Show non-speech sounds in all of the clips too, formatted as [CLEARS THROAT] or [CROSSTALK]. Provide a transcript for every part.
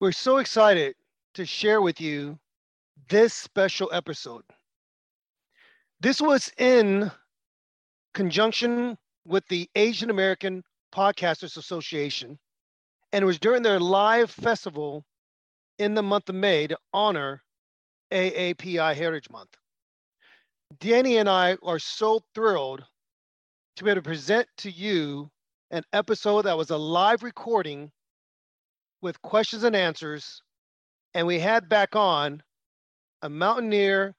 We're so excited to share with you this special episode. This was in conjunction with the Asian American Podcasters Association, and it was during their live festival in the month of May to honor AAPI Heritage Month. Danny and I are so thrilled to be able to present to you an episode that was a live recording with questions and answers. And we had back on a mountaineer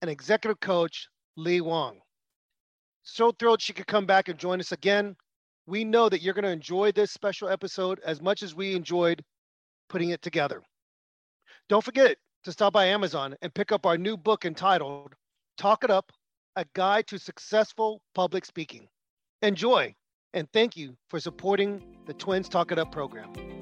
and executive coach, Lei Wang. So thrilled she could come back and join us again. We know that you're going to enjoy this special episode as much as we enjoyed putting it together. Don't forget to stop by Amazon and pick up our new book entitled Talk It Up A Guide to Successful Public Speaking. Enjoy, and thank you for supporting the Twins Talk It Up program.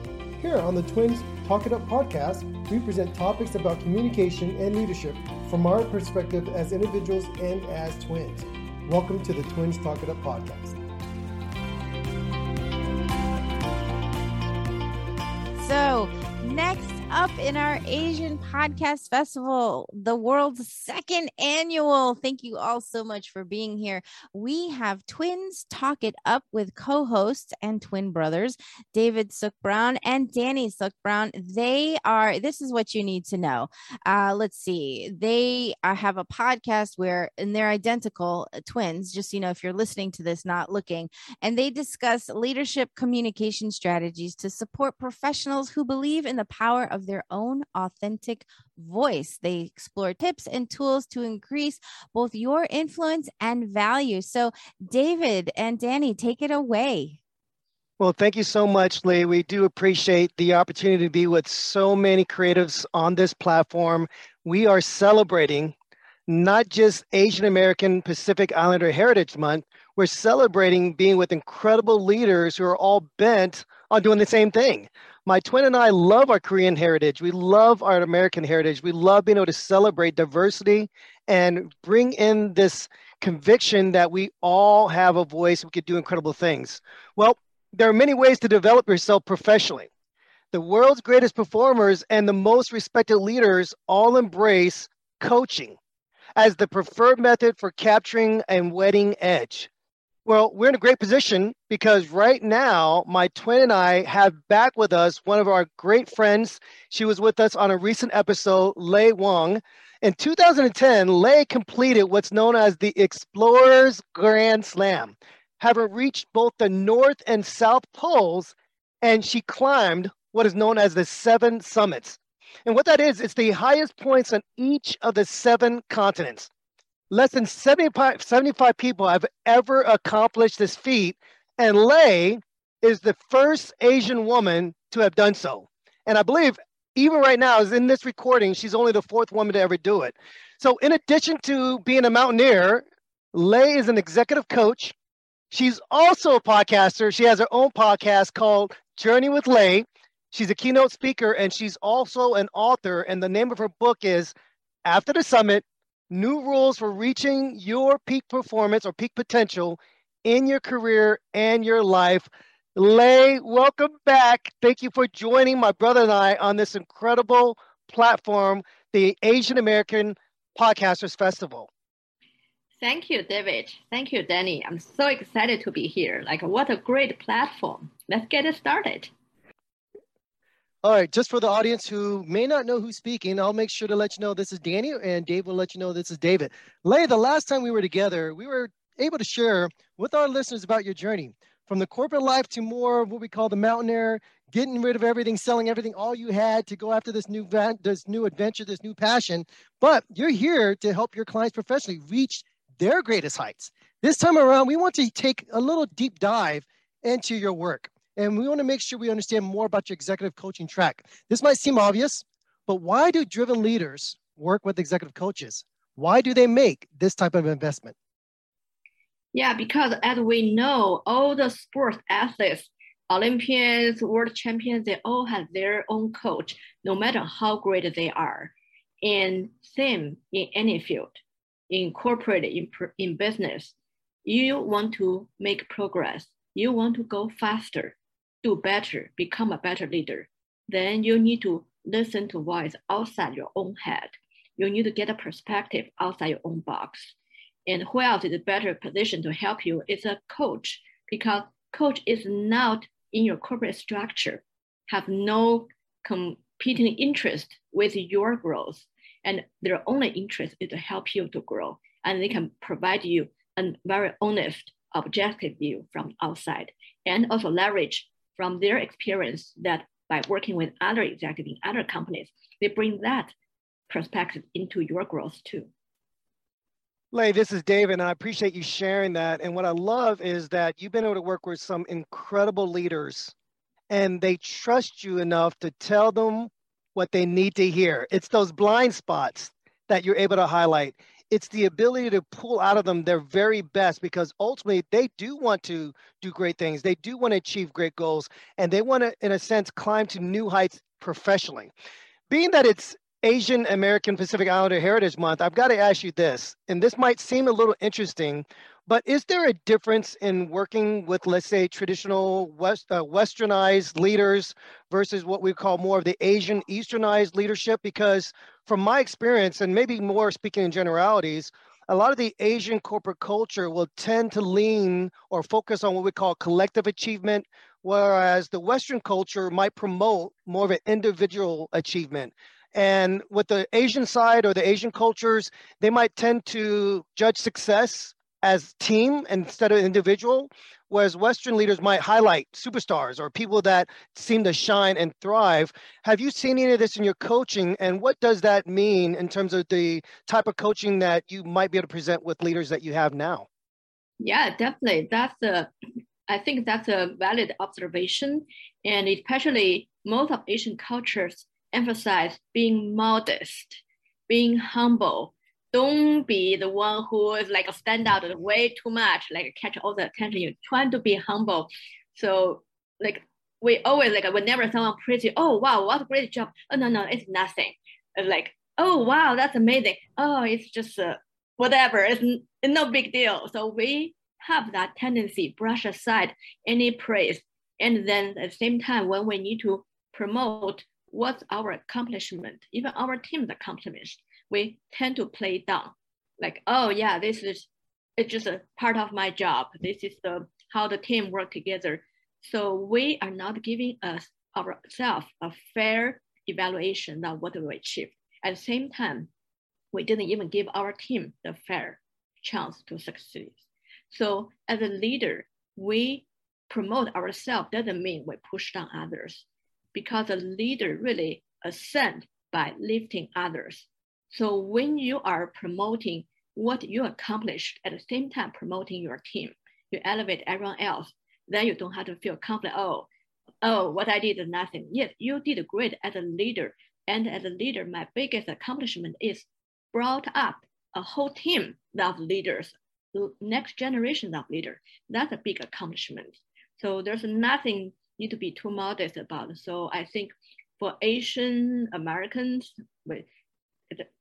Here on the Twins Talk It Up podcast, we present topics about communication and leadership from our perspective as individuals and as twins. Welcome to the Twins Talk It Up podcast. So, next up in our Asian Podcast Festival, the world's second annual. Thank you all so much for being here. We have Twins Talk It Up with co hosts and twin brothers, David Suk Brown and Danny Suk Brown. They are, this is what you need to know. Uh, let's see, they uh, have a podcast where, and they're identical uh, twins, just, you know, if you're listening to this, not looking, and they discuss leadership communication strategies to support professionals who believe in the power of their own authentic voice. They explore tips and tools to increase both your influence and value. So, David and Danny, take it away. Well, thank you so much, Lee. We do appreciate the opportunity to be with so many creatives on this platform. We are celebrating not just Asian American Pacific Islander Heritage Month, we're celebrating being with incredible leaders who are all bent on doing the same thing my twin and I love our Korean heritage. We love our American heritage. We love being able to celebrate diversity and bring in this conviction that we all have a voice. We could do incredible things. Well, there are many ways to develop yourself professionally. The world's greatest performers and the most respected leaders all embrace coaching as the preferred method for capturing and wedding edge. Well, we're in a great position because right now, my twin and I have back with us one of our great friends. She was with us on a recent episode, Lei Wang. In 2010, Lei completed what's known as the Explorers Grand Slam, having reached both the North and South Poles, and she climbed what is known as the Seven Summits. And what that is, it's the highest points on each of the seven continents. Less than 75, 75 people have ever accomplished this feat, and Lei is the first Asian woman to have done so. And I believe even right now, is in this recording, she's only the fourth woman to ever do it. So, in addition to being a mountaineer, Lei is an executive coach. She's also a podcaster. She has her own podcast called Journey with Lei. She's a keynote speaker and she's also an author. And the name of her book is After the Summit new rules for reaching your peak performance or peak potential in your career and your life. Lei, welcome back. Thank you for joining my brother and I on this incredible platform, the Asian American Podcasters Festival. Thank you, David. Thank you, Danny. I'm so excited to be here. Like, what a great platform. Let's get it started. All right, just for the audience who may not know who's speaking, I'll make sure to let you know this is Danny, and Dave will let you know this is David. Lei, the last time we were together, we were able to share with our listeners about your journey from the corporate life to more of what we call the mountaineer, getting rid of everything, selling everything, all you had to go after this new this new adventure, this new passion. But you're here to help your clients professionally reach their greatest heights. This time around, we want to take a little deep dive into your work. And we want to make sure we understand more about your executive coaching track. This might seem obvious, but why do driven leaders work with executive coaches? Why do they make this type of investment? Yeah, because as we know, all the sports athletes, Olympians, world champions, they all have their own coach, no matter how great they are. And same in any field, in corporate, in, in business, you want to make progress, you want to go faster, do better, become a better leader, then you need to listen to voice outside your own head. You need to get a perspective outside your own box. And who else is a better position to help you is a coach because coach is not in your corporate structure, have no competing interest with your growth. And their only interest is to help you to grow. And they can provide you a very honest, objective view from outside and also leverage from their experience that by working with other executives in other companies, they bring that perspective into your growth too. Lei, this is David, and I appreciate you sharing that. And what I love is that you've been able to work with some incredible leaders, and they trust you enough to tell them what they need to hear. It's those blind spots that you're able to highlight. It's the ability to pull out of them their very best because ultimately they do want to do great things. They do want to achieve great goals, and they want to, in a sense, climb to new heights professionally. Being that it's Asian American Pacific Islander Heritage Month, I've got to ask you this, and this might seem a little interesting, but is there a difference in working with, let's say, traditional West, uh, Westernized leaders versus what we call more of the Asian Easternized leadership? Because from my experience, and maybe more speaking in generalities, a lot of the Asian corporate culture will tend to lean or focus on what we call collective achievement, whereas the Western culture might promote more of an individual achievement. And with the Asian side or the Asian cultures, they might tend to judge success as team instead of individual, whereas Western leaders might highlight superstars or people that seem to shine and thrive. Have you seen any of this in your coaching? And what does that mean in terms of the type of coaching that you might be able to present with leaders that you have now? Yeah, definitely. That's a, I think that's a valid observation. And especially most of Asian cultures emphasize being modest, being humble. Don't be the one who is like stand out way too much, like catch all the attention. You're trying to be humble. So like we always like whenever someone praise you, oh wow, what a great job. Oh no, no, it's nothing. It's like, oh wow, that's amazing. Oh, it's just uh, whatever. It's, it's no big deal. So we have that tendency brush aside any praise. And then at the same time, when we need to promote what's our accomplishment, even our team's accomplishment, we tend to play down. Like, oh yeah, this is it's just a part of my job. This is the how the team work together. So we are not giving us ourselves a fair evaluation of what we achieved. At the same time, we didn't even give our team the fair chance to succeed. So as a leader, we promote ourselves doesn't mean we push down others because a leader really ascend by lifting others. So when you are promoting what you accomplished at the same time promoting your team, you elevate everyone else, then you don't have to feel conflict. Oh, oh, what I did is nothing. Yes, you did great as a leader. And as a leader, my biggest accomplishment is brought up a whole team of leaders, next generation of leaders. That's a big accomplishment. So there's nothing you need to be too modest about. So I think for Asian Americans,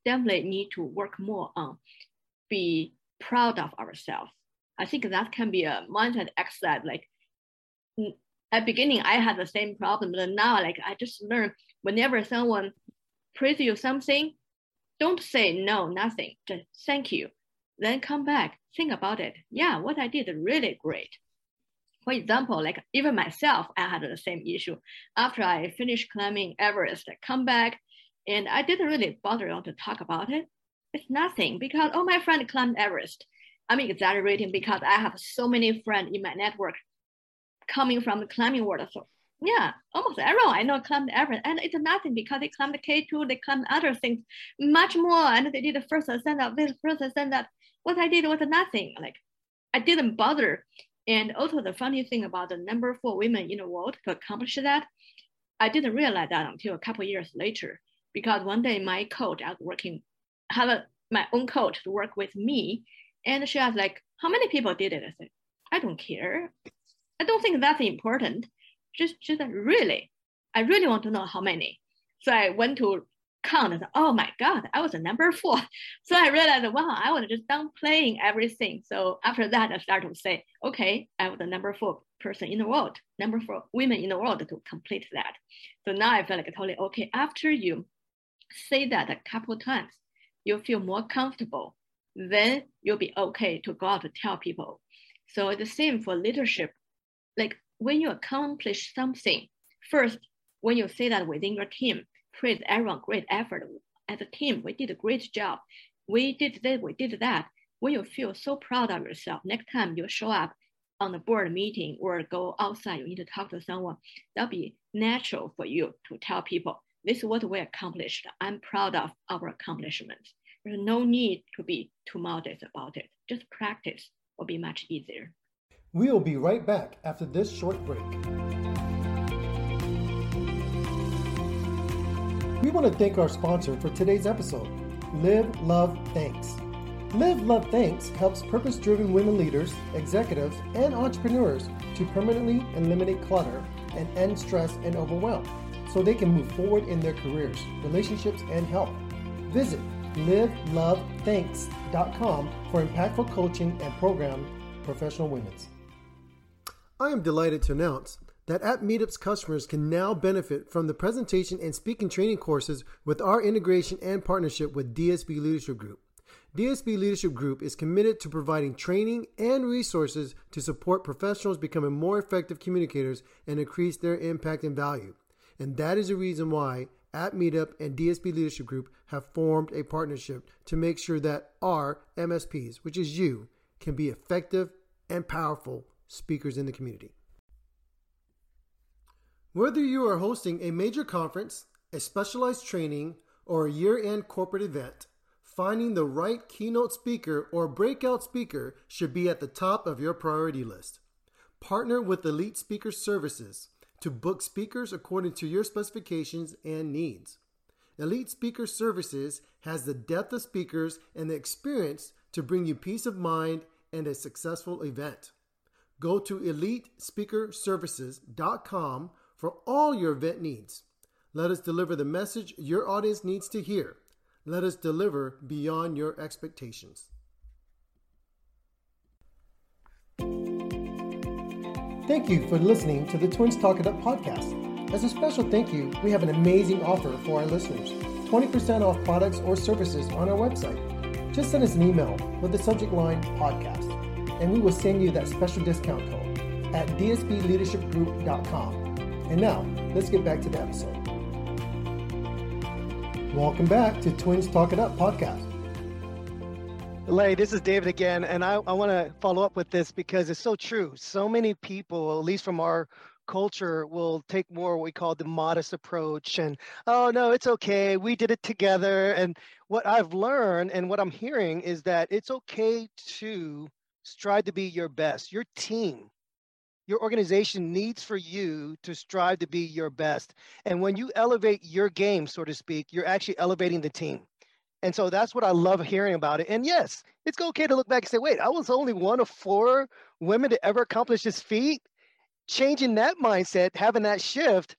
definitely need to work more on be proud of ourselves. I think that can be a mindset exercise. Like at beginning, I had the same problem, but now like I just learned whenever someone praise you something, don't say no, nothing. Just thank you. Then come back, think about it. Yeah, what I did really great. For example, like even myself, I had the same issue. After I finished climbing Everest, I come back and I didn't really bother on to talk about it. It's nothing because all my friends climbed Everest. I'm exaggerating because I have so many friends in my network coming from the climbing world. So yeah, almost everyone I know climbed Everest, and it's nothing because they climbed K2, they climbed other things much more, and they did the first ascent up, this first ascent up. what I did was nothing. Like I didn't bother. And also the funny thing about the number four women in the world to accomplish that, I didn't realize that until a couple years later. Because one day my coach, I was working, have a, my own coach to work with me, and she was like, "How many people did it?" I said, "I don't care. I don't think that's important. Just, just really, I really want to know how many." So I went to count and oh my god i was number four [LAUGHS] so i realized wow i was just done playing everything so after that i started to say okay i was the number four person in the world number four women in the world to complete that so now i feel like totally okay after you say that a couple times you feel more comfortable then you'll be okay to go out to tell people so the same for leadership like when you accomplish something first when you say that within your team praise everyone, great effort as a team. We did a great job. We did this, we did that. When you feel so proud of yourself, next time you show up on the board meeting or go outside, you need to talk to someone, that'll be natural for you to tell people, this is what we accomplished. I'm proud of our accomplishments. There's no need to be too modest about it. Just practice will be much easier. We'll be right back after this short break. We want to thank our sponsor for today's episode, Live, Love, Thanks. Live, Love, Thanks helps purpose driven women leaders, executives, and entrepreneurs to permanently eliminate clutter and end stress and overwhelm so they can move forward in their careers, relationships, and health. Visit livelovethanks.com for impactful coaching and program professional women's. I am delighted to announce that App Meetup's customers can now benefit from the presentation and speaking training courses with our integration and partnership with DSB Leadership Group. DSB Leadership Group is committed to providing training and resources to support professionals becoming more effective communicators and increase their impact and value. And that is the reason why App Meetup and DSB Leadership Group have formed a partnership to make sure that our MSPs, which is you, can be effective and powerful speakers in the community. Whether you are hosting a major conference, a specialized training, or a year end corporate event, finding the right keynote speaker or breakout speaker should be at the top of your priority list. Partner with Elite Speaker Services to book speakers according to your specifications and needs. Elite Speaker Services has the depth of speakers and the experience to bring you peace of mind and a successful event. Go to elitespeakerservices.com for all your event needs. Let us deliver the message your audience needs to hear. Let us deliver beyond your expectations. Thank you for listening to the Twins Talk It Up podcast. As a special thank you, we have an amazing offer for our listeners 20% off products or services on our website. Just send us an email with the subject line podcast, and we will send you that special discount code at dsbleadershipgroup.com. And now, let's get back to the episode. Welcome back to Twins Talk It Up podcast. Lei, this is David again, and I, I want to follow up with this because it's so true. So many people, at least from our culture, will take more what we call the modest approach and, oh, no, it's okay. We did it together. And what I've learned and what I'm hearing is that it's okay to strive to be your best. Your team your organization needs for you to strive to be your best. And when you elevate your game, so to speak, you're actually elevating the team. And so that's what I love hearing about it. And yes, it's okay to look back and say, wait, I was only one of four women to ever accomplish this feat. Changing that mindset, having that shift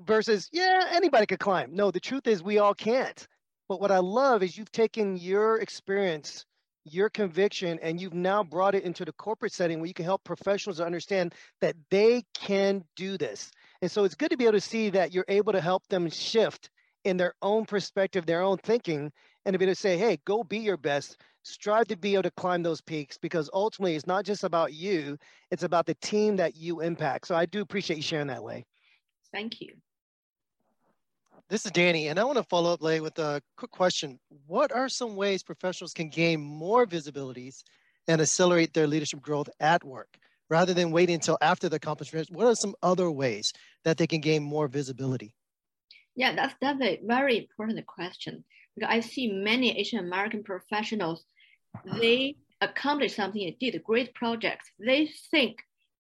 versus, yeah, anybody could climb. No, the truth is we all can't. But what I love is you've taken your experience your conviction and you've now brought it into the corporate setting where you can help professionals understand that they can do this. And so it's good to be able to see that you're able to help them shift in their own perspective, their own thinking, and to be able to say, hey, go be your best. Strive to be able to climb those peaks because ultimately it's not just about you, it's about the team that you impact. So I do appreciate you sharing that way. Thank you. This is Danny, and I want to follow up, Lei, with a quick question. What are some ways professionals can gain more visibilities and accelerate their leadership growth at work rather than waiting until after the accomplishments? What are some other ways that they can gain more visibility? Yeah, that's, that's a very important question because I see many Asian American professionals they accomplished something, they did great projects, they think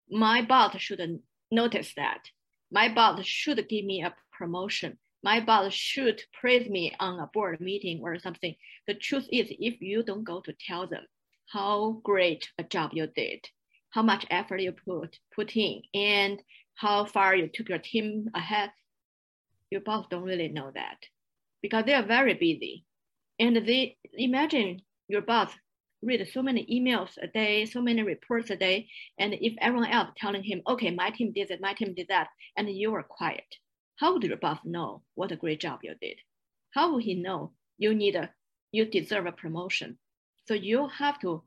my boss should notice that. My boss should give me a promotion. My boss should praise me on a board meeting or something. The truth is, if you don't go to tell them how great a job you did, how much effort you put put in, and how far you took your team ahead, your boss don't really know that because they are very busy. And they imagine your boss read so many emails a day, so many reports a day. And if everyone else telling him, okay, my team did it, my team did that, and you were quiet, how would your boss know what a great job you did? How would he know you need a, you deserve a promotion? So you have to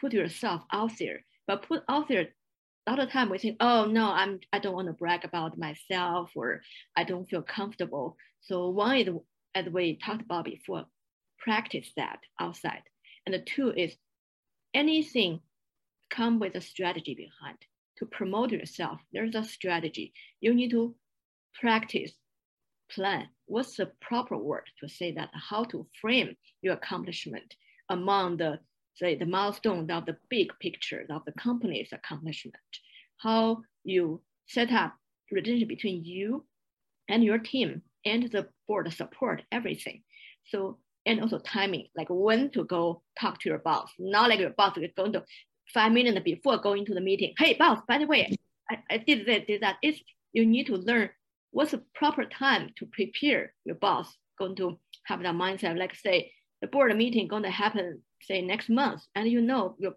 put yourself out there, but put out there a lot of time we think, oh no, I'm I don't want to brag about myself or I don't feel comfortable. So one is as we talked about before, practice that outside. And the two is anything come with a strategy behind to promote yourself. There's a strategy. You need to practice, plan. What's the proper word to say that? How to frame your accomplishment among the say the milestones of the big picture of the company's accomplishment. How you set up relationship between you and your team and the board support everything. So and also timing, like when to go talk to your boss. Not like your boss is going to five minutes before going to the meeting. Hey, boss, by the way, I, I did that, did that. It's, you need to learn what's the proper time to prepare your boss going to have that mindset. Like say the board meeting going to happen, say next month, and you know your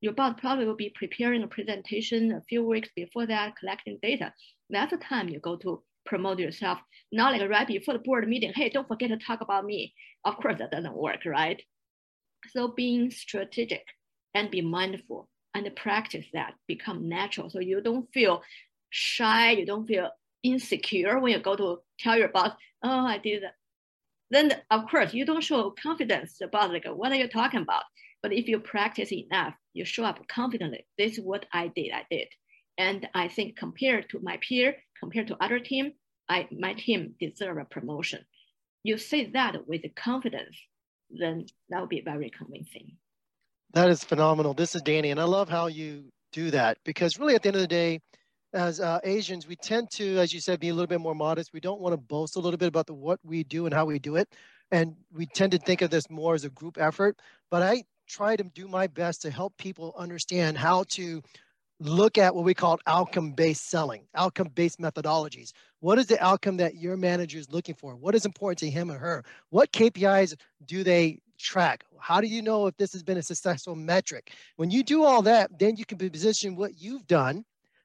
your boss probably will be preparing a presentation a few weeks before that, collecting data. That's the time you go to promote yourself, not like right before the board meeting, hey, don't forget to talk about me. Of course, that doesn't work, right? So being strategic and be mindful and practice that become natural. So you don't feel shy, you don't feel insecure when you go to tell your boss, oh, I did that. Then of course you don't show confidence about like what are you talking about. But if you practice enough, you show up confidently. This is what I did. I did. And I think compared to my peer, compared to other team, I, my team deserve a promotion. You say that with confidence, then that would be very convincing. That is phenomenal. This is Danny, and I love how you do that because really at the end of the day, as uh, Asians, we tend to, as you said, be a little bit more modest. We don't want to boast a little bit about the, what we do and how we do it. And we tend to think of this more as a group effort. But I try to do my best to help people understand how to look at what we call outcome based selling, outcome based methodologies. What is the outcome that your manager is looking for? What is important to him or her? What KPIs do they track? How do you know if this has been a successful metric? When you do all that, then you can position what you've done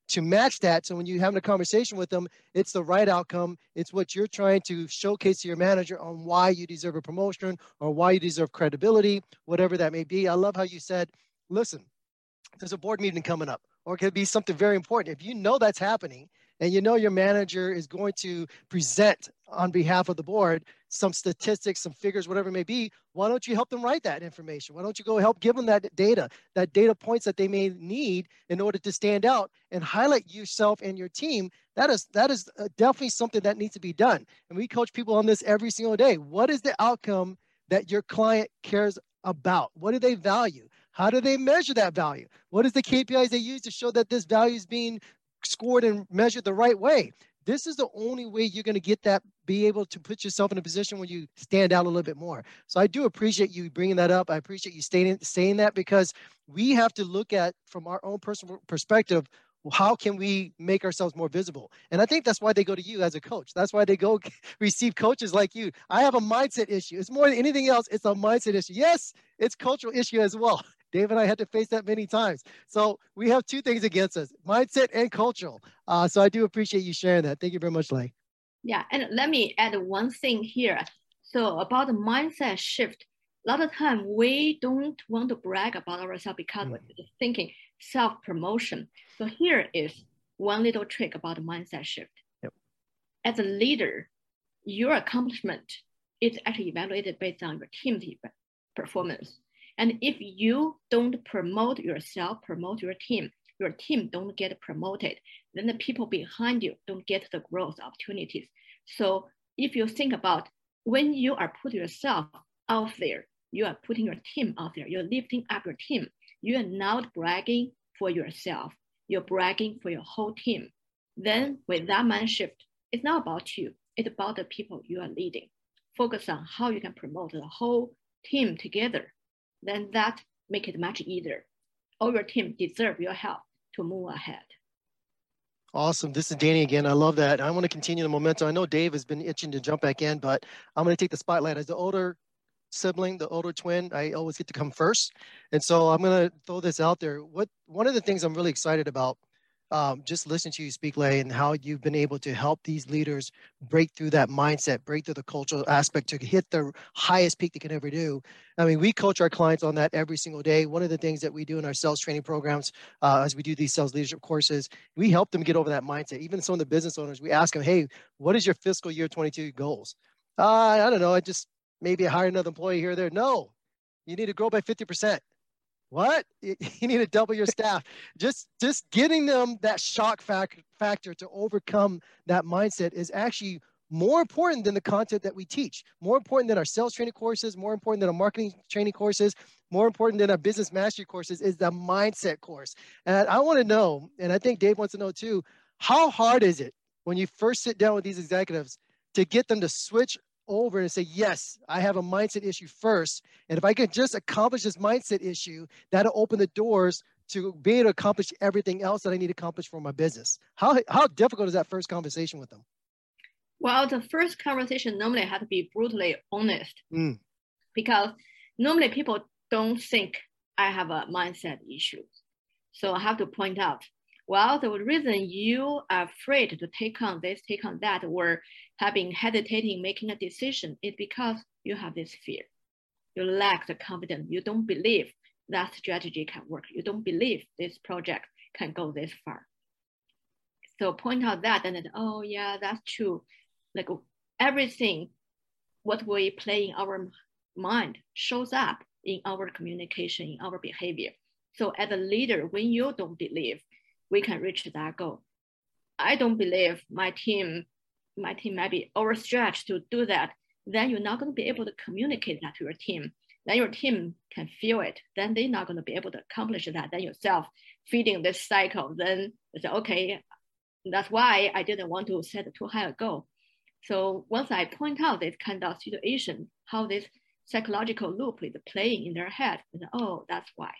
to match that. So when you're having a conversation with them, it's the right outcome. It's what you're trying to showcase to your manager on why you deserve a promotion or why you deserve credibility, whatever that may be. I love how you said, listen, there's a board meeting coming up or it could be something very important. If you know that's happening and you know your manager is going to present on behalf of the board some statistics, some figures, whatever it may be, why don't you help them write that information? Why don't you go help give them that data, that data points that they may need in order to stand out and highlight yourself and your team? That is that is uh, definitely something that needs to be done. And we coach people on this every single day. What is the outcome that your client cares about? What do they value? How do they measure that value? What is the KPIs they use to show that this value is being scored and measured the right way? This is the only way you're going to get that, be able to put yourself in a position where you stand out a little bit more. So I do appreciate you bringing that up. I appreciate you staying, saying that because we have to look at from our own personal perspective how can we make ourselves more visible? And I think that's why they go to you as a coach. That's why they go [LAUGHS] receive coaches like you. I have a mindset issue. It's more than anything else, it's a mindset issue. Yes, it's cultural issue as well. Dave and I had to face that many times. So we have two things against us, mindset and cultural. Uh, so I do appreciate you sharing that. Thank you very much, Lei. Yeah, and let me add one thing here. So about the mindset shift, a lot of time we don't want to brag about ourselves because mm. we're thinking self-promotion. So here is one little trick about the mindset shift. Yep. As a leader, your accomplishment is actually evaluated based on your team's performance. And if you don't promote yourself, promote your team, your team don't get promoted, then the people behind you don't get the growth opportunities. So if you think about when you are put yourself out there, you are putting your team out there, you're lifting up your team. You are not bragging for yourself, you're bragging for your whole team. Then with that mind shift, it's not about you, it's about the people you are leading. Focus on how you can promote the whole team together. Then that make it much easier. All your team deserve your help to move ahead. Awesome. This is Danny again. I love that. I want to continue the momentum. I know Dave has been itching to jump back in, but I'm going to take the spotlight as the older sibling, the older twin. I always get to come first, and so I'm going to throw this out there. What one of the things I'm really excited about um, just listening to you speak, Lei, and how you've been able to help these leaders break through that mindset, break through the cultural aspect to hit the highest peak they can ever do. I mean, we coach our clients on that every single day. One of the things that we do in our sales training programs, uh, as we do these sales leadership courses, we help them get over that mindset. Even some of the business owners, we ask them, hey, what is your fiscal year 22 goals? Uh, I don't know. I just maybe hire another employee here or there. No, you need to grow by 50% what? [LAUGHS] You need to double your staff. Just just getting them that shock fac- factor to overcome that mindset is actually more important than the content that we teach. More important than our sales training courses more important than our marketing training courses more important than our business mastery courses is the mindset course. And i want to know and i think dave wants to know too how hard is it when you first sit down with these executives to get them to switch over and say, yes, I have a mindset issue first. And if I can just accomplish this mindset issue, that'll open the doors to be able to accomplish everything else that I need to accomplish for my business. How, how difficult is that first conversation with them? Well, the first conversation normally has to be brutally honest mm. because normally people don't think I have a mindset issue. So I have to point out well, the reason you are afraid to take on this, take on that, or have been hesitating making a decision is because you have this fear. You lack the confidence. You don't believe that strategy can work. You don't believe this project can go this far. So point out that and then, oh yeah, that's true. Like everything, what we play in our mind shows up in our communication, in our behavior. So as a leader, when you don't believe we can reach that goal. I don't believe my team, my team might be overstretched to do that. Then you're not going to be able to communicate that to your team. Then your team can feel it. Then they're not going to be able to accomplish that. Then yourself feeding this cycle. Then you say, okay, that's why I didn't want to set too high a goal. So once I point out this kind of situation, how this psychological loop is playing in their head, and oh, that's why.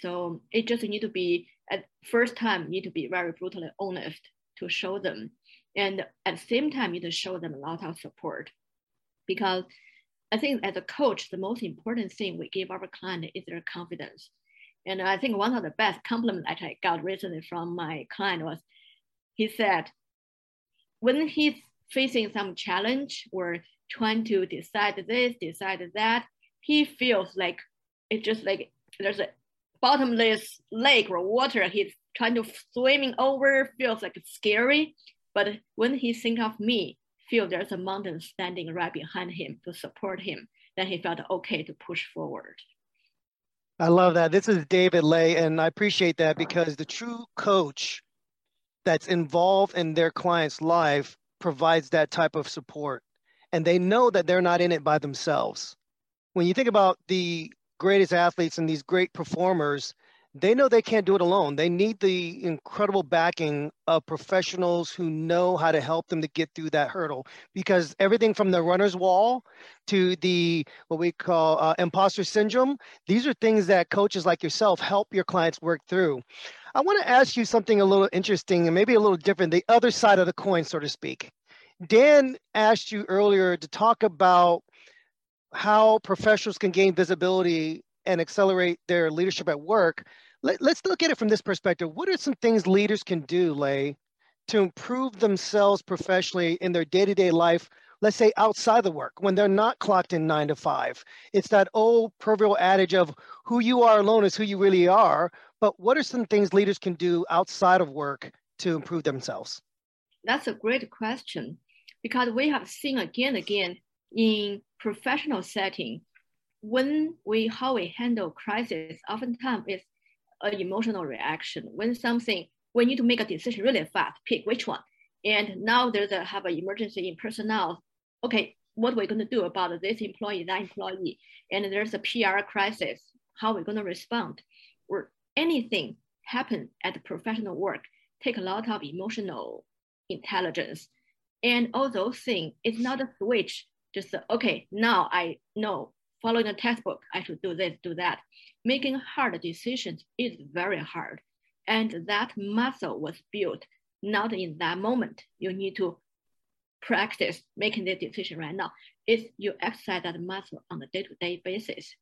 So it just need to be at first time need to be very brutally honest to show them. And at the same time, need to show them a lot of support. Because I think as a coach, the most important thing we give our client is their confidence. And I think one of the best compliments that I got recently from my client was he said, when he's facing some challenge or trying to decide this, decide that, he feels like it's just like there's a bottomless lake or water he's trying to swimming over feels like scary. But when he think of me, feel there's a mountain standing right behind him to support him, then he felt okay to push forward. I love that. This is David Lei and I appreciate that because the true coach that's involved in their client's life provides that type of support. And they know that they're not in it by themselves. When you think about the greatest athletes and these great performers, they know they can't do it alone. They need the incredible backing of professionals who know how to help them to get through that hurdle. Because everything from the runner's wall to the what we call uh, imposter syndrome, these are things that coaches like yourself help your clients work through. I want to ask you something a little interesting and maybe a little different, the other side of the coin, so to speak. Dan asked you earlier to talk about how professionals can gain visibility and accelerate their leadership at work, let, us look at it from this perspective. What are some things leaders can do, Lei, to improve themselves professionally in their day to day life? Let's say outside the work when they're not clocked in nine to five. It's that old proverbial adage of who you are alone is who you really are. But what are some things leaders can do outside of work to improve themselves? That's a great question because we have seen again and again in professional setting, when we how we handle crisis, oftentimes it's an emotional reaction. When something we need to make a decision really fast, pick which one. And now there's a have an emergency in personnel. Okay, what we're going to do about this employee, that employee, and there's a PR crisis, how we're going to respond, or anything happen at professional work, take a lot of emotional intelligence. And all those things, it's not a switch, just okay, now I know following the textbook, I should do this, do that. Making hard decisions is very hard. And that muscle was built not in that moment. You need to practice making the decision right now. It's you exercise that muscle on a day-to-day basis.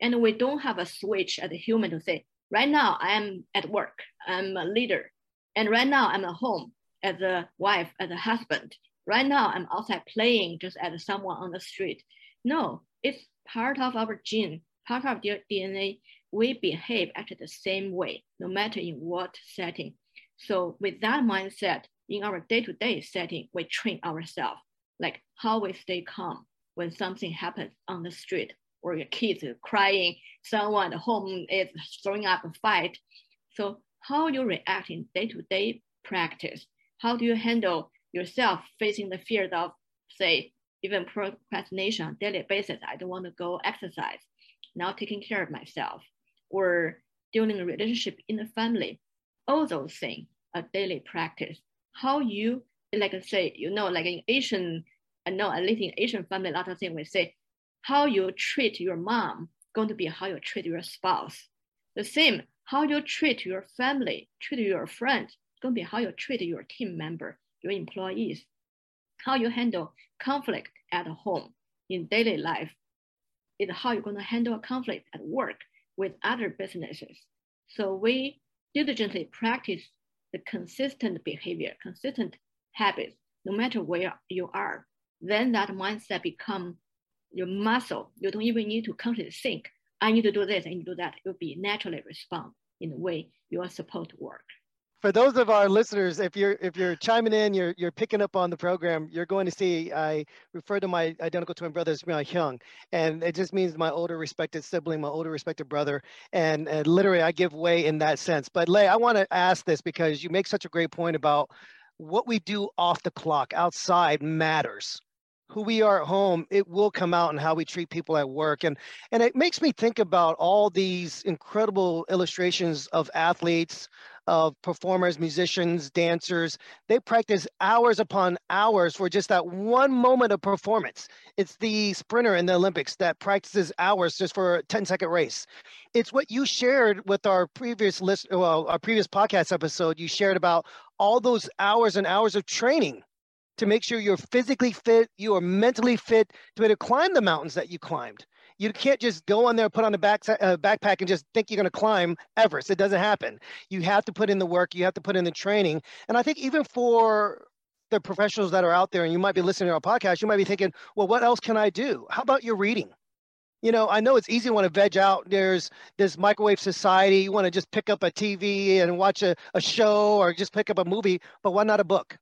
And we don't have a switch as a human to say, right now I am at work, I'm a leader. And right now I'm at home as a wife, as a husband. Right now I'm outside playing just as someone on the street. No, it's part of our gene, part of their DNA. We behave actually the same way, no matter in what setting. So with that mindset, in our day-to-day setting, we train ourselves, like how we stay calm when something happens on the street or your kids are crying, someone at home is throwing up a fight. So how you react in day-to-day practice, how do you handle yourself facing the fears of, say, even procrastination on daily basis, I don't want to go exercise, now taking care of myself, or dealing a relationship in the family, all those things a daily practice. How you like I say you know like in Asian I know at least in Asian family a lot of things we say how you treat your mom going to be how you treat your spouse. The same how you treat your family, treat your friend, going to be how you treat your team member, your employees, how you handle conflict at home in daily life is how you're going to handle a conflict at work with other businesses. So we diligently practice the consistent behavior, consistent habits, no matter where you are, then that mindset become your muscle. You don't even need to consciously think, I need to do this, I need to do that. You'll be naturally respond in the way you are supposed to work for those of our listeners, if you're if you're chiming in, you're you're picking up on the program, you're going to see I refer to my identical twin brother as my Hyung, and it just means my older respected sibling, my older respected brother, and, and literally I give way in that sense. But Lei, I want to ask this because you make such a great point about what we do off the clock outside matters who we are at home it will come out in how we treat people at work and and it makes me think about all these incredible illustrations of athletes of performers, musicians, dancers. They practice hours upon hours for just that one moment of performance. It's the sprinter in the Olympics that practices hours just for a 10 second race. It's what you shared with our previous list, well, our previous podcast episode. You shared about all those hours and hours of training to make sure you're physically fit, you are mentally fit to be able to climb the mountains that you climbed. You can't just go on there, put on a back, uh, backpack, and just think you're going to climb Everest. It doesn't happen. You have to put in the work. You have to put in the training. And I think even for the professionals that are out there, and you might be listening to our podcast, you might be thinking, well, what else can I do? How about your reading? you know i know it's easy to want to veg out there's this microwave society you want to just pick up a tv and watch a, a show or just pick up a movie but why not a book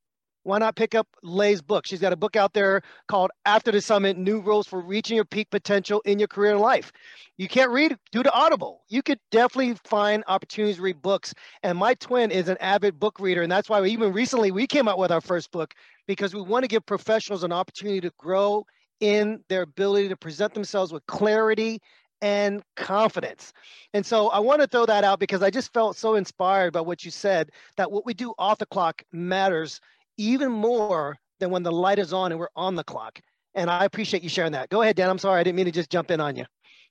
why not pick up Lei's book? She's got a book out there called After the Summit New Rules for Reaching Your Peak Potential in Your Career and Life. You can't read due to Audible. You could definitely find opportunities to read books. And my twin is an avid book reader. And that's why we, even recently we came out with our first book because we want to give professionals an opportunity to grow in their ability to present themselves with clarity and confidence. And so I want to throw that out because I just felt so inspired by what you said that what we do off the clock matters even more than when the light is on and we're on the clock. And I appreciate you sharing that. Go ahead, Dan. I'm sorry. I didn't mean to just jump in on you.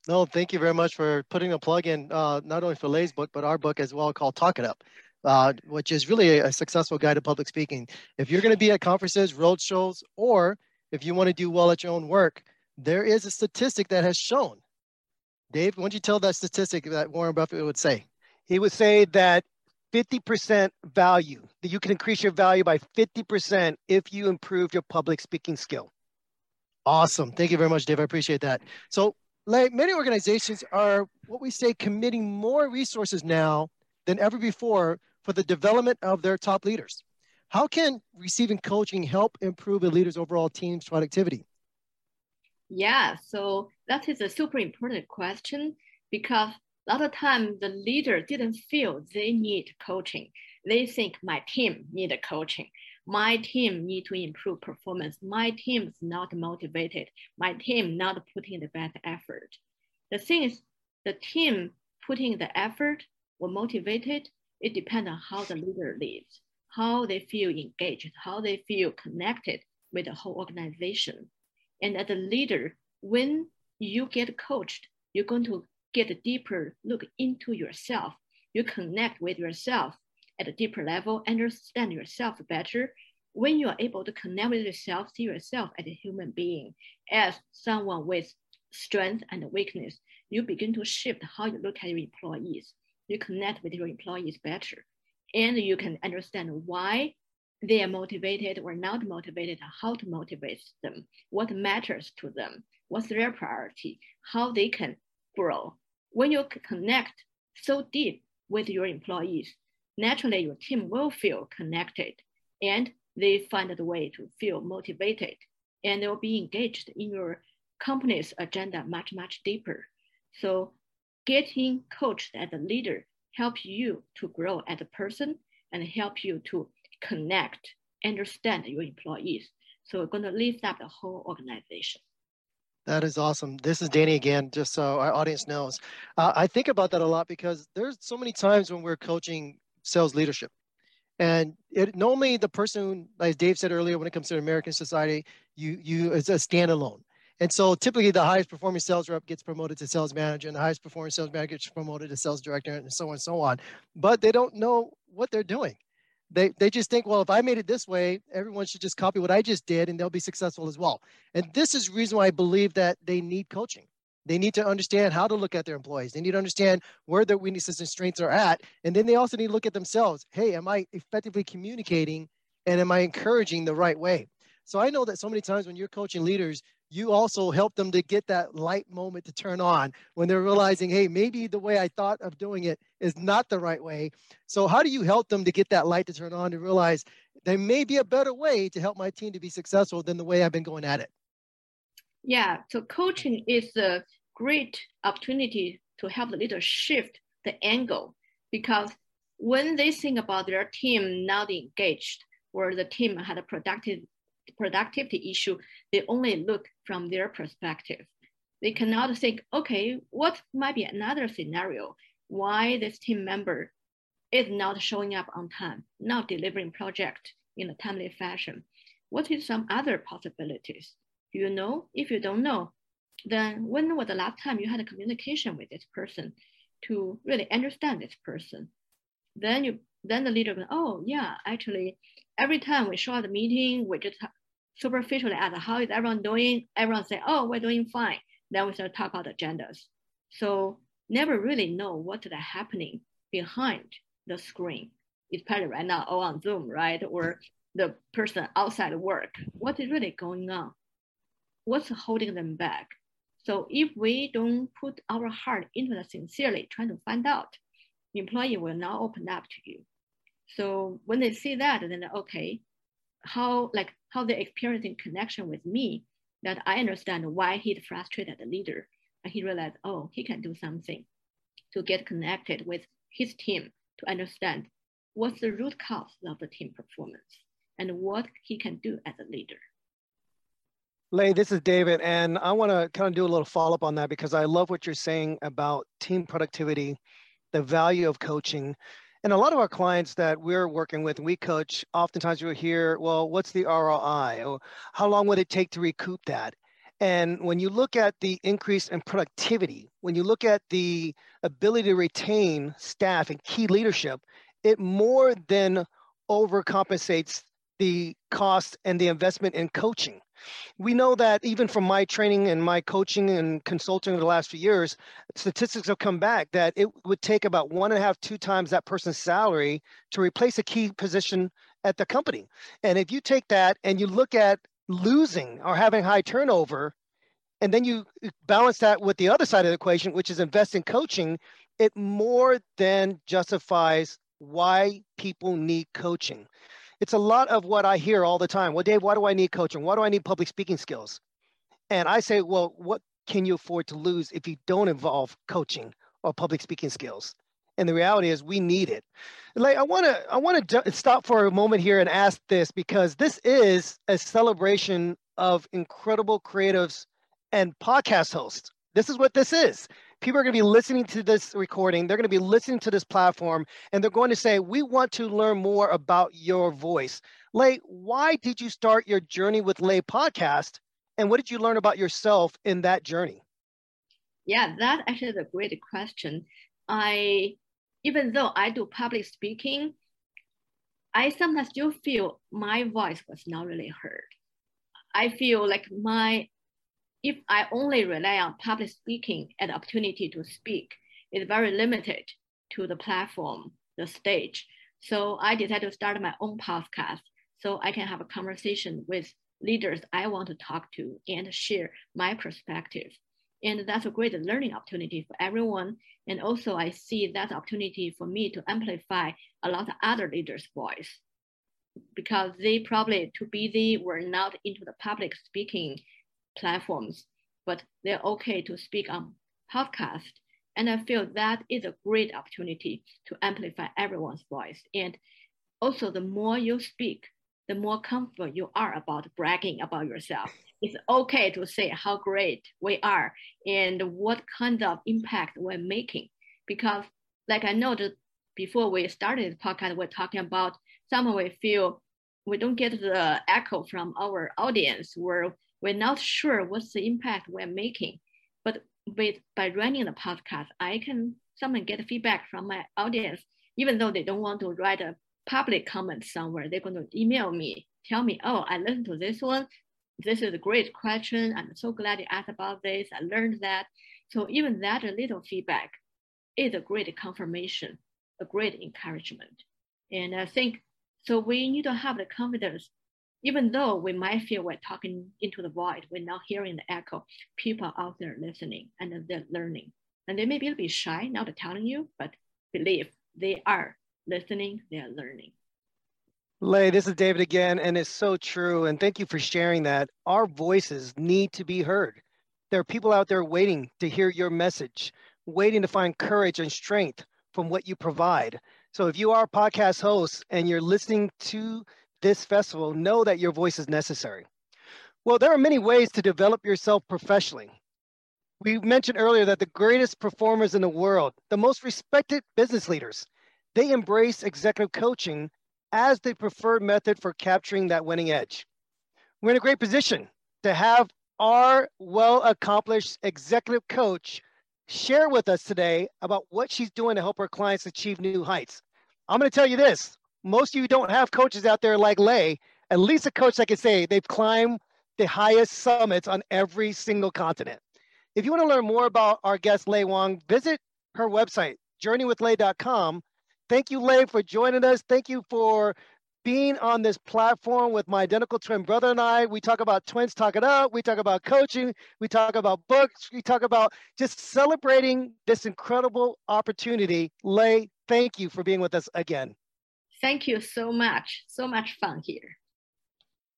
No, thank you very much for putting a plug in, uh, not only for Lei's book, but our book as well called Talk It Up, uh, which is really a, a, successful guide to public speaking. If you're going to be at conferences, road shows, or if you want to do well at your own work, there is a statistic that has shown. Dave, why don't you tell that statistic that Warren Buffett would say? He would say that 50% value, that you can increase your value by 50% if you improve your public speaking skill. Awesome. Thank you very much, Dave. I appreciate that. So, like many organizations are what we say committing more resources now than ever before for the development of their top leaders. How can receiving coaching help improve a leader's overall team's productivity? Yeah, so that is a super important question because a lot of time the leader didn't feel they need coaching. They think my team need coaching. my team need to improve performance. My team is not motivated. My team not putting the best effort. The thing is, the team putting the effort or motivated, it depends on how the leader leads, how they feel engaged, how they feel connected with the whole organization. And as a leader, when you get coached, you're going to get a deeper look into yourself. You connect with yourself at a deeper level, understand yourself better. When you are able to connect with yourself, see yourself as a human being, as someone with strength and weakness, you begin to shift how you look at your employees. You connect with your employees better, and you can understand why they are motivated or not motivated, how to motivate them, what matters to them, what's their priority, how they can grow. When you connect so deep with your employees, naturally your team will feel connected and they find a way to feel motivated and they'll be engaged in your company's agenda much, much deeper. So getting coached as a leader helps you to grow as a person and help you to connect, understand your employees. So we're going to lift up the whole organization. That is awesome. This is Danny again, just so our audience knows. Uh, I think about that a lot because there's so many times when we're coaching sales leadership. And it normally the person, as Dave said earlier, when it comes to American society, you you is a standalone. And so typically the highest performing sales rep gets promoted to sales manager and the highest performing sales manager gets promoted to sales director and so on and so on. But they don't know what they're doing. They, they just think, well, if I made it this way, everyone should just copy what I just did and they'll be successful as well. And this is reason why I believe that they need coaching. They need to understand how to look at their employees. They need to understand where their weaknesses and strengths are at. And then they also need to look at themselves. Hey, am I effectively communicating and am I encouraging the right way? So I know that so many times when you're coaching leaders, you also help them to get that light moment to turn on when they're realizing, hey, maybe the way I thought of doing it is not the right way. So, how do you help them to get that light to turn on to realize there may be a better way to help my team to be successful than the way I've been going at it? Yeah, so coaching is a great opportunity to help the leader shift the angle because when they think about their team not engaged or the team had a productive productivity issue, they only look from their perspective. They cannot think, okay, what might be another scenario why this team member is not showing up on time, not delivering project in a timely fashion? What is some other possibilities? Do you know? If you don't know, then when was the last time you had a communication with this person to really understand this person? Then you then the leader goes, oh yeah, actually, every time we show up the meeting, we just superficially ask how is everyone doing? Everyone say, oh, we're doing fine. Then we start talk about agendas. So never really know what is happening behind the screen, especially right now, or on Zoom, right? Or the person outside work. What is really going on? What's holding them back? So if we don't put our heart into the sincerely trying to find out, the employee will not open up to you. So when they see that, then okay, how like how they're experiencing connection with me that I understand why he's frustrated a leader. And he realized, oh, he can do something to get connected with his team to understand what's the root cause of the team performance and what he can do as a leader. Lei, this is David, and I want to kind of do a little follow up on that because I love what you're saying about team productivity, the value of coaching, and a lot of our clients that we're working with, we coach, oftentimes you'll hear, well, what's the ROI? Or how long would it take to recoup that? And when you look at the increase in productivity, when you look at the ability to retain staff and key leadership, it more than overcompensates the cost and the investment in coaching. We know that even from my training and my coaching and consulting over the last few years, statistics have come back that it would take about one and a half, two times that person's salary to replace a key position at the company. And if you take that and you look at losing or having high turnover, and then you balance that with the other side of the equation, which is invest in coaching, it more than justifies why people need coaching it's a lot of what I hear all the time. Well, Dave, why do I need coaching? Why do I need public speaking skills? And I say, well, what can you afford to lose if you don't involve coaching or public speaking skills? And the reality is we need it. Like I want to I want to stop for a moment here and ask this because this is a celebration of incredible creatives and podcast hosts. This is what this is. People are going to be listening to this recording. They're going to be listening to this platform and they're going to say, We want to learn more about your voice. Lei, why did you start your journey with Lei podcast? And what did you learn about yourself in that journey? Yeah, that actually is a great question. I, even though I do public speaking, I sometimes do feel my voice was not really heard. I feel like my, if I only rely on public speaking and opportunity to speak, is very limited to the platform, the stage. So I decided to start my own podcast so I can have a conversation with leaders I want to talk to and share my perspective. And that's a great learning opportunity for everyone. And also I see that opportunity for me to amplify a lot of other leaders' voice because they probably too busy were not into the public speaking platforms, but they're okay to speak on podcast. And I feel that is a great opportunity to amplify everyone's voice. And also the more you speak, the more comfortable you are about bragging about yourself. It's okay to say how great we are and what kind of impact we're making. Because like I know that before we started the podcast, we're talking about some of we feel we don't get the echo from our audience where we're not sure what's the impact we're making. But with by running the podcast, I can someone get feedback from my audience, even though they don't want to write a public comment somewhere, they're going to email me, tell me, oh, I listened to this one. This is a great question. I'm so glad you asked about this. I learned that. So even that little feedback is a great confirmation, a great encouragement. And I think so we need to have the confidence, even though we might feel we're talking into the void, we're not hearing the echo, people out there listening and they're learning. And they may be a bit shy, not telling you, but believe they are listening, they're learning. Lei, this is David again, and it's so true. And thank you for sharing that. Our voices need to be heard. There are people out there waiting to hear your message, waiting to find courage and strength from what you provide. So if you are a podcast host and you're listening to this festival, know that your voice is necessary. Well, there are many ways to develop yourself professionally. We mentioned earlier that the greatest performers in the world, the most respected business leaders, they embrace executive coaching as the preferred method for capturing that winning edge. We're in a great position to have our well accomplished executive coach share with us today about what she's doing to help her clients achieve new heights. I'm going to tell you this most of you don't have coaches out there like Lei, at least a coach that can say they've climbed the highest summits on every single continent. If you want to learn more about our guest, Lei Wang, visit her website, journeywithlei.com, Thank you, Lei, for joining us. Thank you for being on this platform with my identical twin brother and I. We talk about twins talk it up. We talk about coaching. We talk about books. We talk about just celebrating this incredible opportunity. Lei, thank you for being with us again. Thank you so much. So much fun here.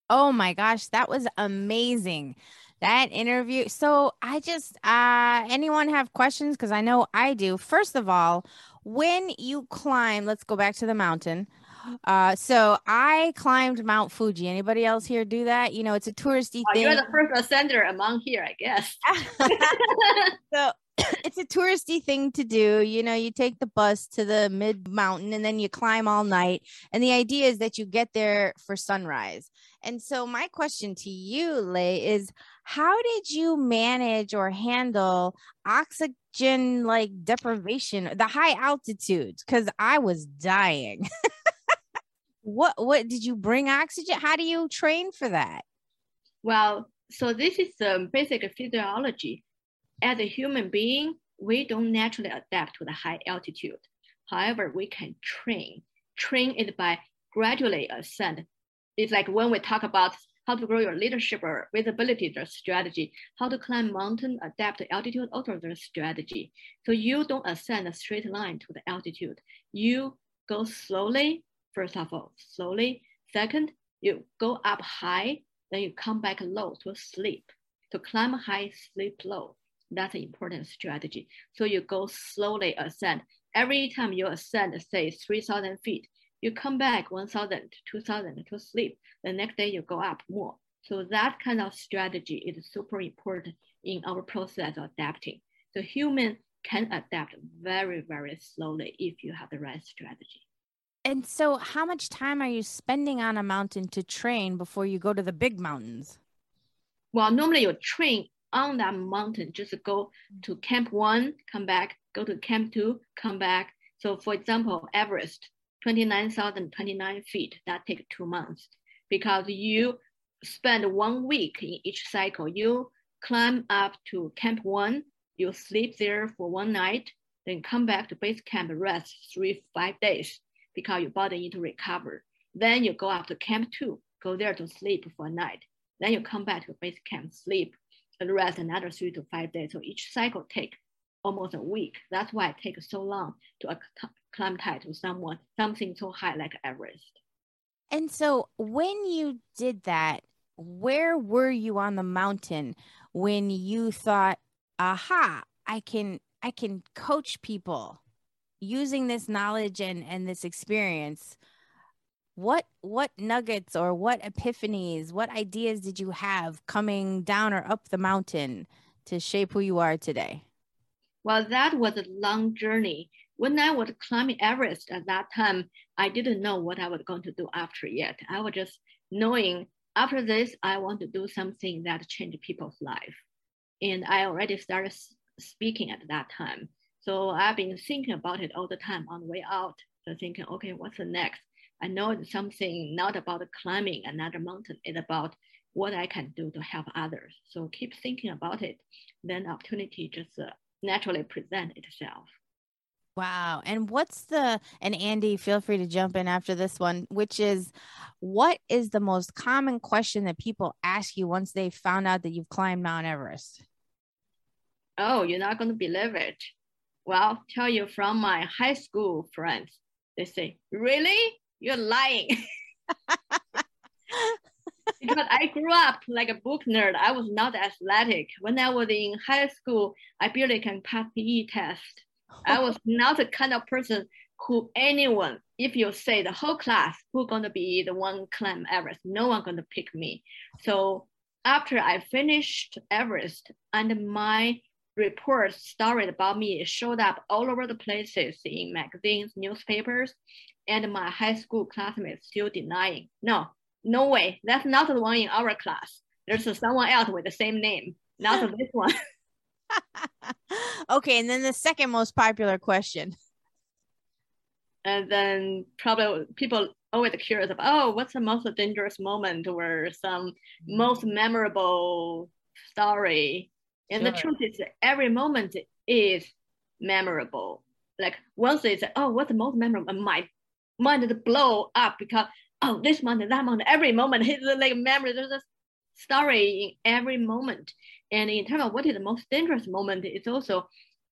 Oh my gosh, that was amazing. That interview. So I just uh anyone have questions cuz I know I do. First of all, when you climb, let's go back to the mountain. Uh, so I climbed Mount Fuji. Anybody else here do that? You know, it's a touristy oh, thing. You're the first ascender among here, I guess. [LAUGHS] [LAUGHS] so [COUGHS] it's a touristy thing to do. You know, you take the bus to the mid mountain and then you climb all night. And the idea is that you get there for sunrise. And so, my question to you, Lei, is how did you manage or handle oxygen like deprivation, the high altitudes? Because I was dying. [LAUGHS] what what did you bring oxygen? How do you train for that? Well, so this is the basic physiology as a human being, we don't naturally adapt to the high altitude. However, we can train. Train is by gradually ascend. It's like when we talk about how to grow your leadership or visibility, the strategy, how to climb mountain, adapt to altitude, also the strategy. So you don't ascend a straight line to the altitude. You go slowly, first of all, slowly. Second, you go up high, then you come back low to sleep. To climb high, sleep low. That's an important strategy. So you go slowly ascend. every time you ascend, say 3,000 feet, you come back 1,000, 2,000 to sleep. The next day you go up more. So that kind of strategy is super important in our process of adapting. So human can adapt very, very slowly if you have the right strategy. And so, how much time are you spending on a mountain to train before you go to the big mountains? Well, normally you train on that mountain, just go mm. to camp one, come back, go to camp two, come back. So, for example, Everest, 29,029 feet, that takes two months because you spend one week in each cycle. You climb up to camp one, you sleep there for one night, then come back to base camp, rest three, five days because your body need to recover. Then you go up to camp two, go there to sleep for a night. Then you come back to base camp, sleep, and rest another three to five days. So each cycle take almost a week. That's why it takes so long to climb to someone something so high like Everest. And so when you did that, where were you on the mountain when you thought, aha, I can I can coach people using this knowledge and and this experience what what nuggets or what epiphanies what ideas did you have coming down or up the mountain to shape who you are today well that was a long journey when i was climbing everest at that time i didn't know what i was going to do after yet i was just knowing after this i want to do something that change people's life and i already started speaking at that time so I've been thinking about it all the time on the way out. So thinking, okay, what's the next? I know it's something not about climbing another mountain. It's about what I can do to help others. So keep thinking about it. Then opportunity just uh, naturally present itself. Wow. And what's the, and Andy, feel free to jump in after this one, which is what is the most common question that people ask you once they found out that you've climbed Mount Everest? Oh, you're not going to believe it. Well, tell you from my high school friends, they say, really? You're lying. [LAUGHS] because I grew up like a book nerd. I was not athletic. When I was in high school, I barely can pass the PE test. I was [LAUGHS] not the kind of person who anyone, if you say the whole class, who gonna be the one climb Everest, no one gonna pick me. So after I finished Everest and my report stories about me showed up all over the places in magazines, newspapers, and my high school classmates still denying. No, no way. That's not the one in our class. There's someone else with the same name, not [LAUGHS] this one. [LAUGHS] okay, and then the second most popular question. And then probably people always curious about, oh, what's the most dangerous moment or some mm-hmm. most memorable story and sure. the truth is every moment is memorable. Like once they say, oh, what's the most memorable? My mind is blow up because oh, this moment, that moment, every moment is like memory. There's a story in every moment. And in terms of what is the most dangerous moment, it's also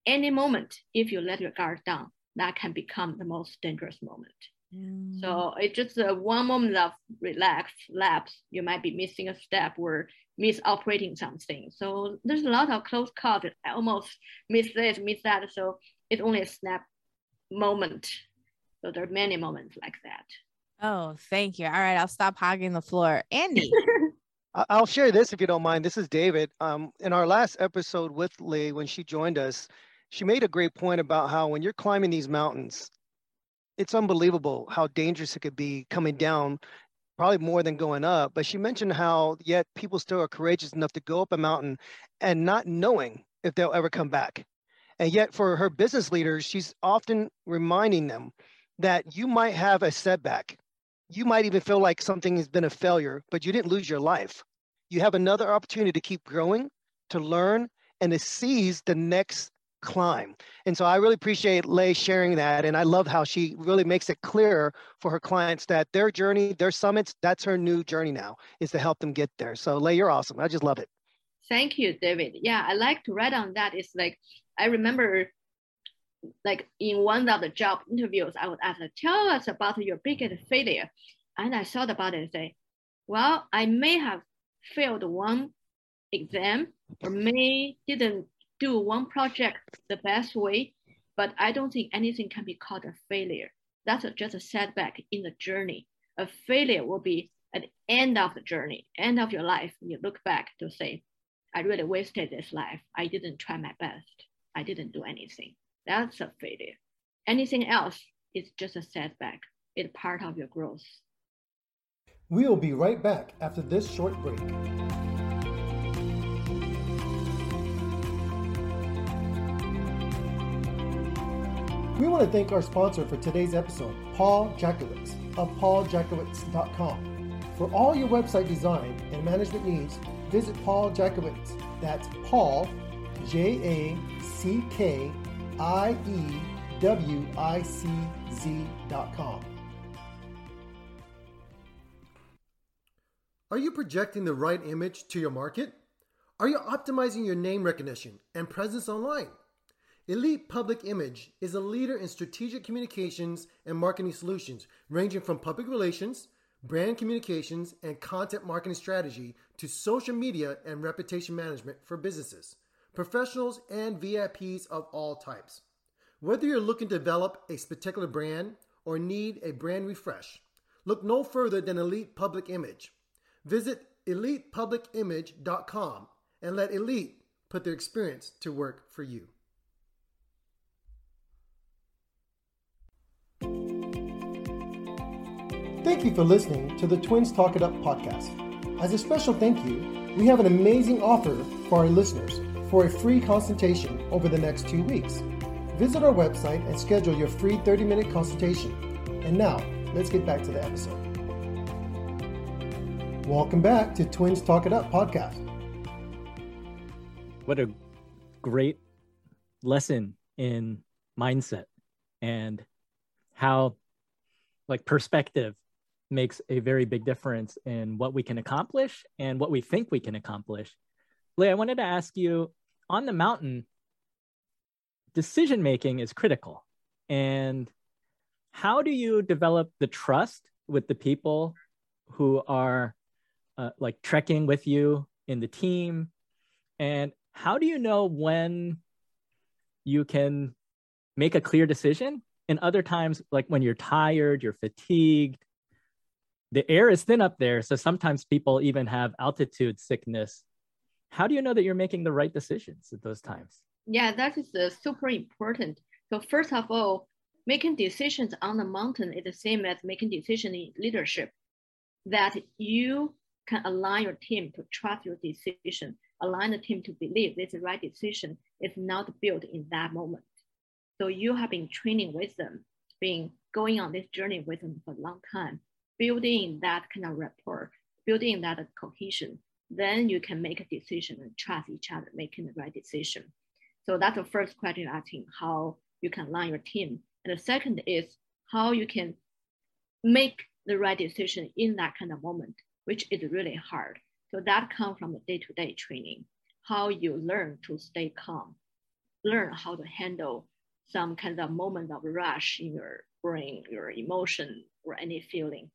any moment if you let your guard down, that can become the most dangerous moment. Mm. So it's just uh, one moment of relax, lapse. You might be missing a step or misoperating something. So there's a lot of close calls. I almost miss this, miss that. So it's only a snap moment. So there are many moments like that. Oh, thank you. All right, I'll stop hogging the floor. Andy. [LAUGHS] I'll share this if you don't mind. This is David. Um, in our last episode with Lee, when she joined us, she made a great point about how when you're climbing these mountains, it's unbelievable how dangerous it could be coming down probably more than going up. But she mentioned how yet people still are courageous enough to go up a mountain and not knowing if they'll ever come back. And yet, for her business leaders, she's often reminding them that you might have a setback. You might even feel like something has been a failure, but you didn't lose your life. You have another opportunity to keep growing, to learn, and to seize the next climb. And so I really appreciate Lei sharing that. And I love how she really makes it clear for her clients that their journey, their summits, that's her new journey now, is to help them get there. So Lei, you're awesome. I just love it. Thank you, David. Yeah, I like to write on that. It's like, I remember like in one of the job interviews, I would ask, tell us about your biggest failure. And I thought about it and say, well, I may have failed one exam or may didn't do one project the best way. but I don't think anything can be called a failure. That's a, just a setback in the journey. A failure will be at the end of the journey, end of your life. When You look back to say, I really wasted this life. I didn't try my best. I didn't do anything. That's a failure. Anything else is just a setback. It's part of your growth. We will be right back after this short break. We want to thank our sponsor for today's episode, Paul Jackiewicz of pauljackiewicz.com. For all your website design and management needs, visit Paul Jackiewicz. That's Paul, J A C K I E W I C Z.com. Are you projecting the right image to your market? Are you optimizing your name recognition and presence online? Elite Public Image is a leader in strategic communications and marketing solutions, ranging from public relations, brand communications, and content marketing strategy to social media and reputation management for businesses, professionals, and VIPs of all types. Whether you're looking to develop a particular brand or need a brand refresh, look no further than Elite Public Image. Visit elitepublicimage.com and let Elite put their experience to work for you. Thank you for listening to the Twins Talk It Up podcast. As a special thank you, we have an amazing offer for our listeners for a free consultation over the next two weeks. Visit our website and schedule your free 30 minute consultation. And now, let's get back to the episode. Welcome back to Twins Talk It Up podcast. What a great lesson in mindset and how like perspective makes a very big difference in what we can accomplish and what we think we can accomplish. Lei, I wanted to ask you on the mountain, decision making is critical. And how do you develop the trust with the people who are uh, like trekking with you in the team? And how do you know when you can make a clear decision? And other times, like when you're tired, you're fatigued, the air is thin up there. So sometimes people even have altitude sickness. How do you know that you're making the right decisions at those times? Yeah, that is uh, super important. So first of all, making decisions on the mountain is the same as making decision in leadership. That you can align your team to trust your decision, align the team to believe this is the right decision is not built in that moment. So you have been training with them, been going on this journey with them for a long time building that kind of rapport, building that cohesion, then you can make a decision and trust each other, making the right decision. So that's the first question asking how you can align your team. And the second is how you can make the right decision in that kind of moment, which is really hard. So that comes from the day-to-day training, how you learn to stay calm, learn how to handle some kind of moment of rush in your brain, your emotion, or any feeling.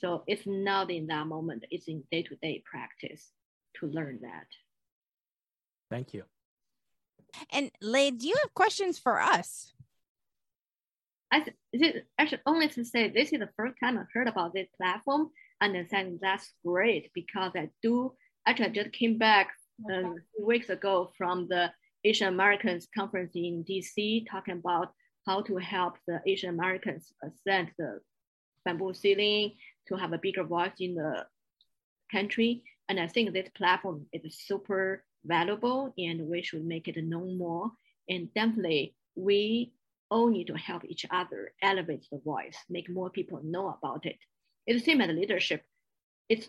So it's not in that moment, it's in day to day practice to learn that. Thank you. And Lei, do you have questions for us? I th- actually only to say this is the first time I heard about this platform, and I think that's great because I do actually I just came back um, weeks ago from the Asian Americans conference in DC, talking about how to help the Asian Americans ascend the bamboo ceiling to have a bigger voice in the country. And I think this platform is super valuable and we should make it known more. And definitely we all need to help each other elevate the voice, make more people know about it. It's the same as leadership. It's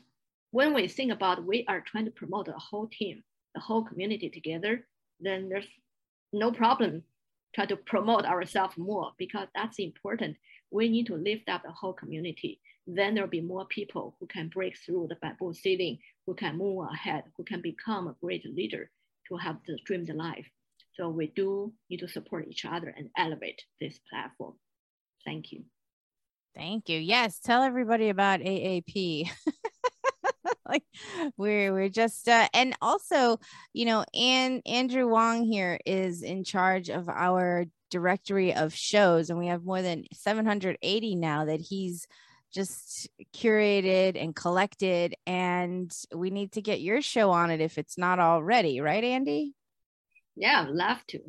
when we think about we are trying to promote the whole team, the whole community together, then there's no problem try to promote ourselves more because that's important. We need to lift up the whole community then there'll be more people who can break through the bamboo ceiling, who can move ahead, who can become a great leader to have the dreamed life. So we do need to support each other and elevate this platform. Thank you. Thank you. Yes, tell everybody about AAP. [LAUGHS] like we're we're just uh, and also, you know, and Andrew Wong here is in charge of our directory of shows, and we have more than 780 now that he's just curated and collected. And we need to get your show on it if it's not already, right, Andy? Yeah, I'd love to.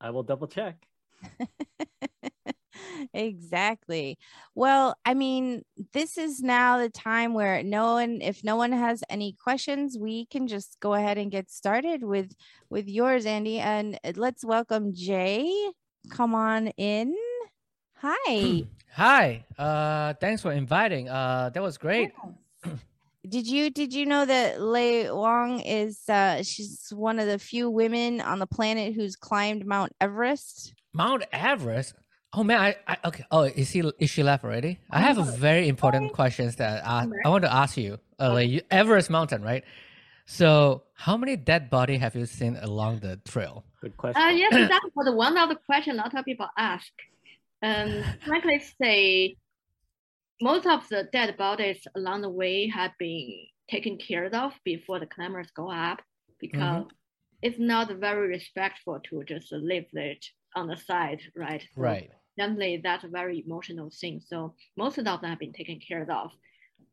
I will double check. [LAUGHS] exactly. Well, I mean, this is now the time where no one if no one has any questions, we can just go ahead and get started with with yours, Andy. And let's welcome Jay. Come on in. Hi. [CLEARS THROAT] Hi. Uh thanks for inviting. Uh that was great. Did you did you know that Lei Wang is uh she's one of the few women on the planet who's climbed Mount Everest? Mount Everest? Oh man, I, I okay. Oh, is he is she left already? I have a very important questions that I, I want to ask you. Uh, like you, Everest Mountain, right? So, how many dead body have you seen along the trail? Good question. Uh, yes, that was one of the questions a lot of people ask. Um, [LAUGHS] frankly say, most of the dead bodies along the way have been taken care of before the climbers go up because Mhm. it's not very respectful to just leave it on the side, right? So Right. Definitely, that's a very emotional thing. So most of them have been taken care of.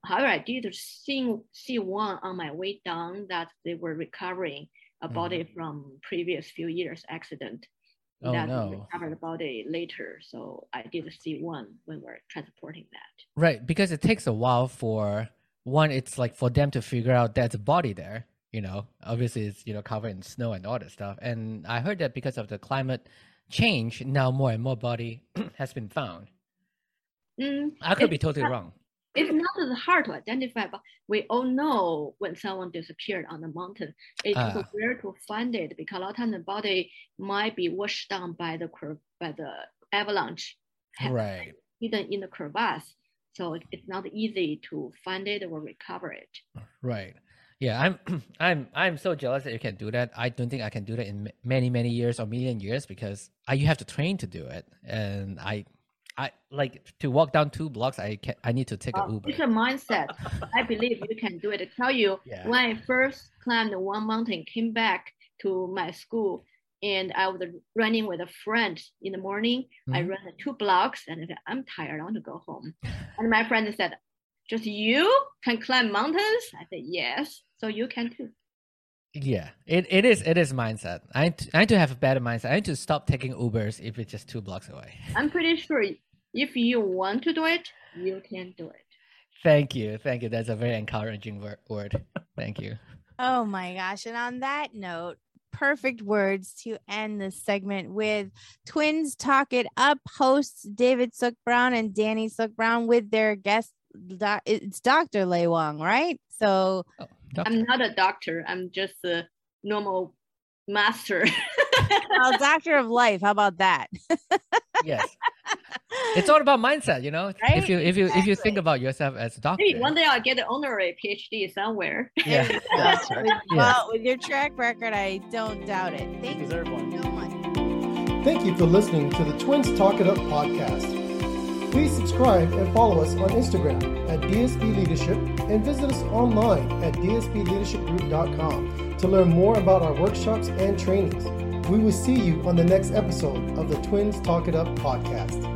However, I did see, see one on my way down that they were recovering a body from previous few years accident. Oh, that no. recovered the body later. So I did see one when we're transporting that. Right, because it takes a while for one. It's like for them to figure out there's a body there. You know, obviously it's you know covered in snow and all that stuff. And I heard that because of the climate change, now more and more body [CLEARS THROAT] has been found. Mm, I could be totally not- wrong. It's not as hard to identify, but we all know when someone disappeared on the mountain, it's Ah. rare to find it because a lot of time the body might be washed down by the by the avalanche, Right. hidden in the crevasse. So it- it's not easy to find it or recover it. Right. Yeah, I'm [CLEARS THROAT] I'm I'm so jealous that you can do that. I don't think I can do that in many many years or million years because I you have to train to do it, and I I like to walk down two blocks. I can I need to take Uh, an Uber. it's a mindset. I believe you can do it. I tell you, [LAUGHS] Yeah. when I first climbed one mountain, came back to my school, and I was running with a friend in the morning. I Mhm. ran two blocks, and I said, "I'm tired. I want to go home." [LAUGHS] and my friend said, "Just you can climb mountains?" I said, "Yes, so you can too." Yeah, it, it is it is mindset. I need, to, I need to have a better mindset. I need to stop taking Ubers if it's just two blocks away. I'm pretty sure if you want to do it, you can do it. Thank you, thank you. That's a very encouraging word. word. Thank you. Oh my gosh. And on that note, perfect words to end this segment with Twins Talk It Up hosts David Suk Brown and Danny Suk Brown with their guest. doc- It's Dr. Lei Wang, right? So, Oh, doctor. I'm not a doctor. I'm just a normal master. [LAUGHS] [LAUGHS] well, Doctor of Life. How about that? [LAUGHS] yes, it's all about mindset. You know, Right? if you if you if you think about yourself as a doctor. Hey, one day I'll get an honorary PhD somewhere. yeah. That's right. Well, with your track record, I don't doubt it. Thank you deserve one. so much. Thank you for listening to the Twins Talk It Up podcast. Please subscribe and follow us on Instagram at DSB Leadership and visit us online at dsbleadershipgroup.com to learn more about our workshops and trainings. We will see you on the next episode of the Twins Talk It Up podcast.